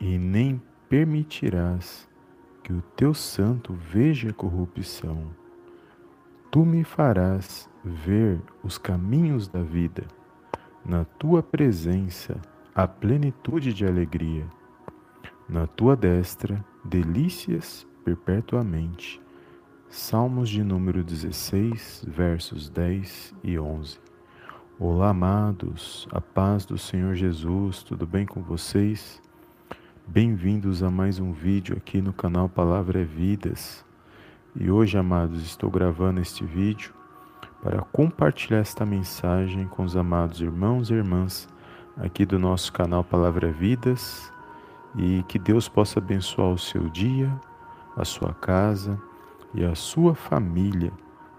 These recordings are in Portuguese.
e nem permitirás que o teu santo veja corrupção. Tu me farás ver os caminhos da vida. Na tua presença, a plenitude de alegria. Na tua destra, delícias perpetuamente. Salmos de número 16, versos 10 e 11. Olá, amados, a paz do Senhor Jesus, tudo bem com vocês? Bem-vindos a mais um vídeo aqui no canal Palavra é Vidas. E hoje, amados, estou gravando este vídeo para compartilhar esta mensagem com os amados irmãos e irmãs aqui do nosso canal Palavra é Vidas e que Deus possa abençoar o seu dia, a sua casa e a sua família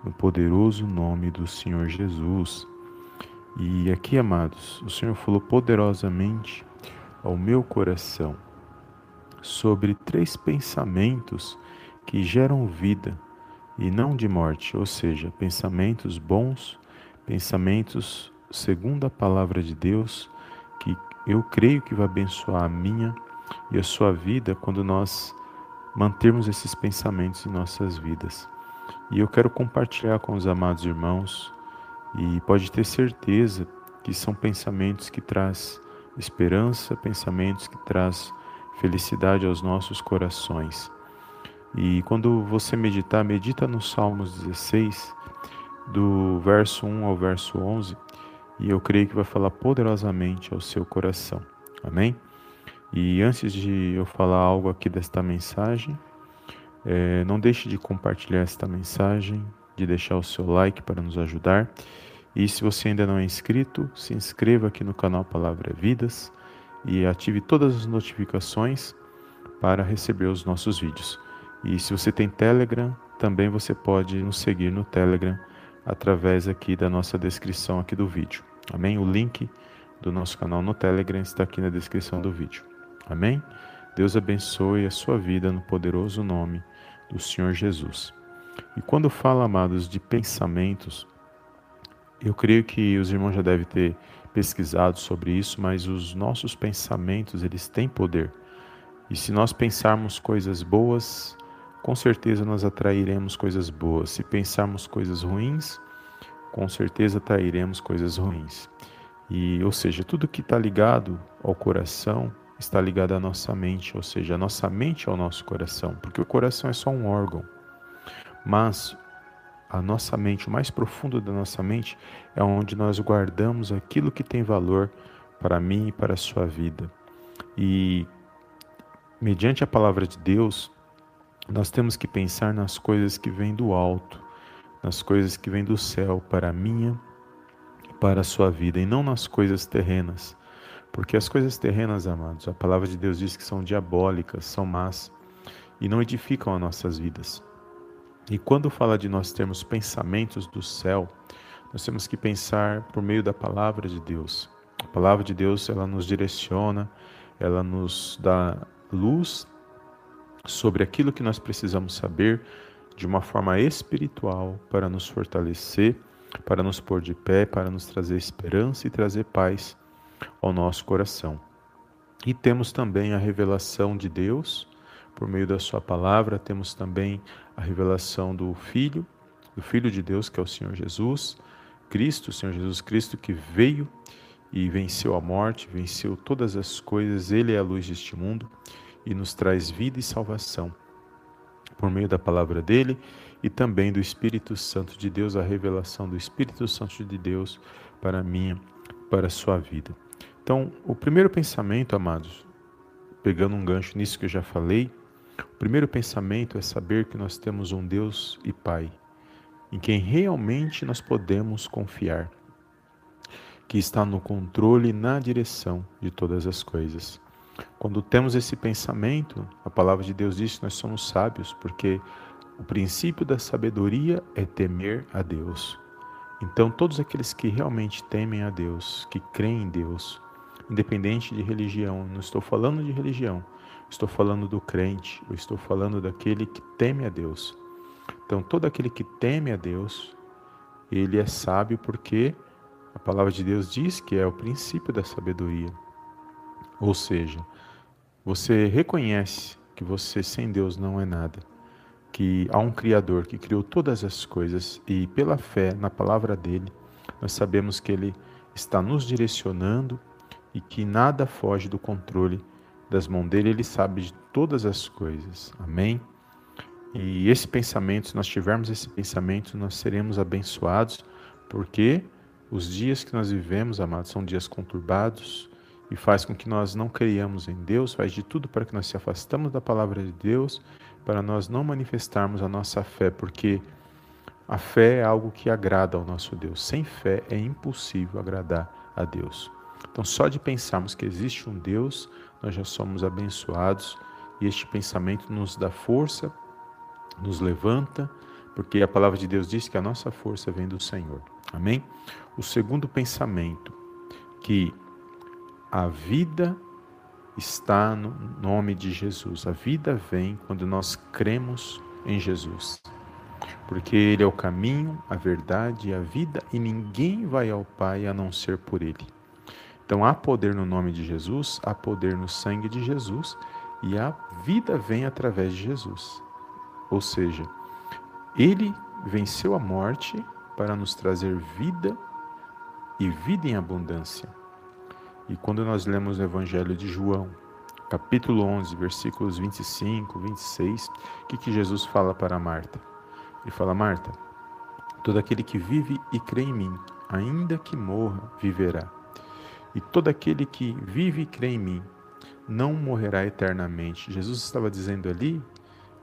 no poderoso nome do Senhor Jesus. E aqui, amados, o Senhor falou poderosamente ao meu coração sobre três pensamentos que geram vida e não de morte, ou seja, pensamentos bons, pensamentos segundo a palavra de Deus, que eu creio que vai abençoar a minha e a sua vida quando nós mantermos esses pensamentos em nossas vidas. E eu quero compartilhar com os amados irmãos e pode ter certeza que são pensamentos que traz esperança, pensamentos que traz felicidade aos nossos corações. E quando você meditar, medita no Salmos 16, do verso 1 ao verso 11, e eu creio que vai falar poderosamente ao seu coração. Amém? E antes de eu falar algo aqui desta mensagem, é, não deixe de compartilhar esta mensagem, de deixar o seu like para nos ajudar. E se você ainda não é inscrito, se inscreva aqui no canal Palavra Vidas e ative todas as notificações para receber os nossos vídeos. E se você tem Telegram, também você pode nos seguir no Telegram através aqui da nossa descrição aqui do vídeo. Amém? O link do nosso canal no Telegram está aqui na descrição do vídeo. Amém? Deus abençoe a sua vida no poderoso nome do Senhor Jesus. E quando fala, amados, de pensamentos, eu creio que os irmãos já devem ter pesquisado sobre isso, mas os nossos pensamentos, eles têm poder. E se nós pensarmos coisas boas, com certeza nós atrairemos coisas boas. Se pensarmos coisas ruins, com certeza atrairemos coisas ruins. E, ou seja, tudo que está ligado ao coração está ligado à nossa mente, ou seja, a nossa mente é o nosso coração, porque o coração é só um órgão. Mas a nossa mente, o mais profundo da nossa mente, é onde nós guardamos aquilo que tem valor para mim e para a sua vida. E, mediante a palavra de Deus, nós temos que pensar nas coisas que vêm do alto, nas coisas que vêm do céu para a minha e para a sua vida, e não nas coisas terrenas. Porque as coisas terrenas, amados, a palavra de Deus diz que são diabólicas, são más e não edificam as nossas vidas. E quando fala de nós termos pensamentos do céu, nós temos que pensar por meio da palavra de Deus. A palavra de Deus, ela nos direciona, ela nos dá luz sobre aquilo que nós precisamos saber de uma forma espiritual para nos fortalecer, para nos pôr de pé, para nos trazer esperança e trazer paz ao nosso coração. E temos também a revelação de Deus, por meio da Sua palavra, temos também a revelação do Filho, do Filho de Deus, que é o Senhor Jesus, Cristo, o Senhor Jesus Cristo, que veio e venceu a morte, venceu todas as coisas, Ele é a luz deste mundo e nos traz vida e salvação. Por meio da palavra dele e também do Espírito Santo de Deus, a revelação do Espírito Santo de Deus para a minha, para a sua vida. Então, o primeiro pensamento, amados, pegando um gancho nisso que eu já falei, o primeiro pensamento é saber que nós temos um Deus e Pai, em quem realmente nós podemos confiar, que está no controle e na direção de todas as coisas. Quando temos esse pensamento, a palavra de Deus diz que nós somos sábios, porque o princípio da sabedoria é temer a Deus. Então, todos aqueles que realmente temem a Deus, que creem em Deus, independente de religião. Não estou falando de religião, estou falando do crente, eu estou falando daquele que teme a Deus. Então, todo aquele que teme a Deus, ele é sábio porque a palavra de Deus diz que é o princípio da sabedoria. Ou seja, você reconhece que você sem Deus não é nada, que há um Criador que criou todas as coisas e pela fé na palavra dele, nós sabemos que ele está nos direcionando e que nada foge do controle das mãos dele, ele sabe de todas as coisas. Amém? E esse pensamento, se nós tivermos esse pensamento, nós seremos abençoados, porque os dias que nós vivemos, amados, são dias conturbados e faz com que nós não creiamos em Deus, faz de tudo para que nós se afastamos da palavra de Deus, para nós não manifestarmos a nossa fé, porque a fé é algo que agrada ao nosso Deus. Sem fé é impossível agradar a Deus. Então, só de pensarmos que existe um Deus, nós já somos abençoados e este pensamento nos dá força, nos levanta, porque a palavra de Deus diz que a nossa força vem do Senhor. Amém? O segundo pensamento, que a vida está no nome de Jesus. A vida vem quando nós cremos em Jesus. Porque Ele é o caminho, a verdade e a vida, e ninguém vai ao Pai a não ser por Ele. Então há poder no nome de Jesus, há poder no sangue de Jesus, e a vida vem através de Jesus. Ou seja, Ele venceu a morte para nos trazer vida e vida em abundância. E quando nós lemos o Evangelho de João, capítulo 11, versículos 25, 26, o que, que Jesus fala para Marta? Ele fala: Marta, todo aquele que vive e crê em mim, ainda que morra, viverá. E todo aquele que vive e crê em mim, não morrerá eternamente. Jesus estava dizendo ali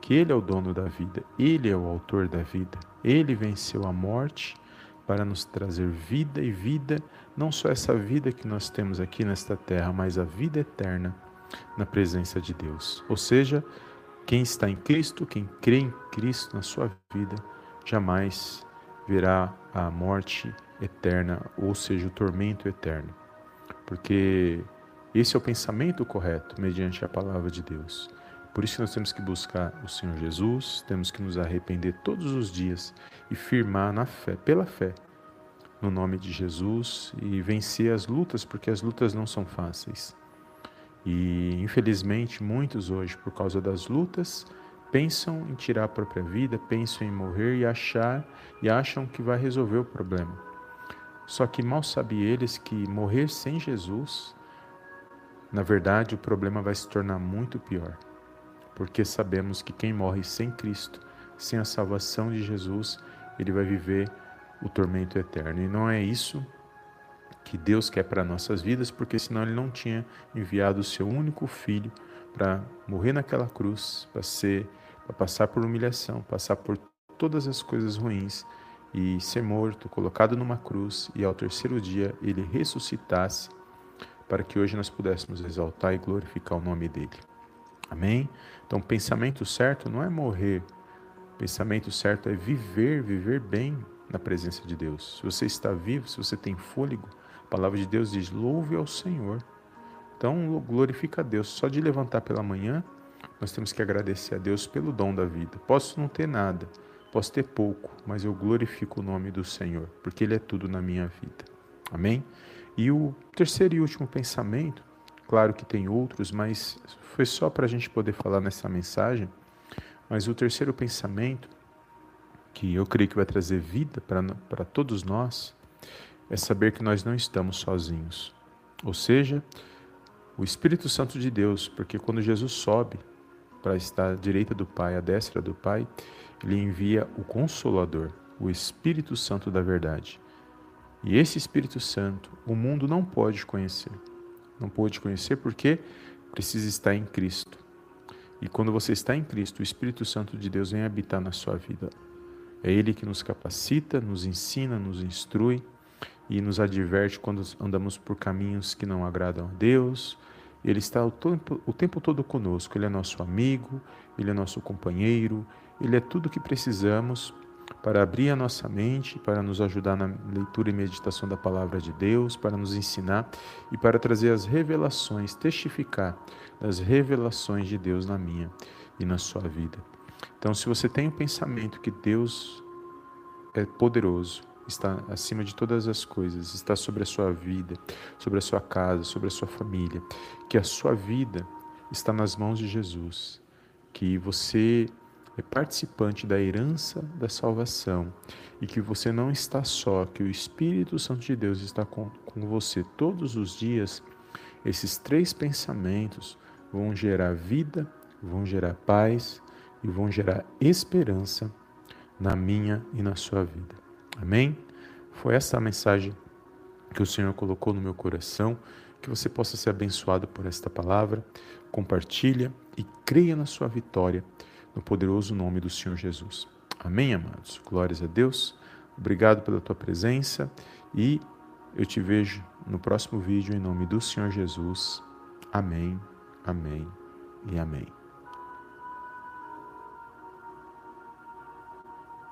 que Ele é o dono da vida, Ele é o autor da vida, Ele venceu a morte para nos trazer vida e vida, não só essa vida que nós temos aqui nesta terra, mas a vida eterna na presença de Deus. Ou seja, quem está em Cristo, quem crê em Cristo na sua vida, jamais verá a morte eterna, ou seja, o tormento eterno. Porque esse é o pensamento correto mediante a palavra de Deus. Por isso nós temos que buscar o Senhor Jesus, temos que nos arrepender todos os dias e firmar na fé, pela fé, no nome de Jesus e vencer as lutas, porque as lutas não são fáceis. E infelizmente muitos hoje, por causa das lutas, pensam em tirar a própria vida, pensam em morrer e achar e acham que vai resolver o problema. Só que mal sabem eles que morrer sem Jesus, na verdade, o problema vai se tornar muito pior porque sabemos que quem morre sem Cristo, sem a salvação de Jesus, ele vai viver o tormento eterno. E não é isso que Deus quer para nossas vidas, porque senão ele não tinha enviado o seu único filho para morrer naquela cruz, para ser, para passar por humilhação, passar por todas as coisas ruins e ser morto, colocado numa cruz e ao terceiro dia ele ressuscitasse para que hoje nós pudéssemos exaltar e glorificar o nome dele. Amém? Então, pensamento certo não é morrer. Pensamento certo é viver, viver bem na presença de Deus. Se você está vivo, se você tem fôlego, a palavra de Deus diz: louve ao Senhor. Então, glorifica a Deus. Só de levantar pela manhã, nós temos que agradecer a Deus pelo dom da vida. Posso não ter nada, posso ter pouco, mas eu glorifico o nome do Senhor, porque Ele é tudo na minha vida. Amém? E o terceiro e último pensamento Claro que tem outros, mas foi só para a gente poder falar nessa mensagem. Mas o terceiro pensamento, que eu creio que vai trazer vida para todos nós, é saber que nós não estamos sozinhos. Ou seja, o Espírito Santo de Deus, porque quando Jesus sobe para estar à direita do Pai, à destra do Pai, ele envia o Consolador, o Espírito Santo da verdade. E esse Espírito Santo o mundo não pode conhecer não pôde conhecer porque precisa estar em Cristo. E quando você está em Cristo, o Espírito Santo de Deus vem habitar na sua vida. É Ele que nos capacita, nos ensina, nos instrui e nos adverte quando andamos por caminhos que não agradam a Deus. Ele está o tempo, o tempo todo conosco. Ele é nosso amigo, Ele é nosso companheiro, Ele é tudo o que precisamos para abrir a nossa mente, para nos ajudar na leitura e meditação da palavra de Deus, para nos ensinar e para trazer as revelações, testificar das revelações de Deus na minha e na sua vida. Então, se você tem o pensamento que Deus é poderoso está acima de todas as coisas, está sobre a sua vida, sobre a sua casa, sobre a sua família, que a sua vida está nas mãos de Jesus, que você é participante da herança da salvação e que você não está só, que o Espírito Santo de Deus está com, com você todos os dias, esses três pensamentos vão gerar vida, vão gerar paz e vão gerar esperança na minha e na sua vida. Amém? Foi essa a mensagem que o Senhor colocou no meu coração, que você possa ser abençoado por esta palavra. Compartilha e creia na sua vitória no poderoso nome do Senhor Jesus. Amém, amados. Glórias a Deus. Obrigado pela tua presença e eu te vejo no próximo vídeo em nome do Senhor Jesus. Amém. Amém e amém.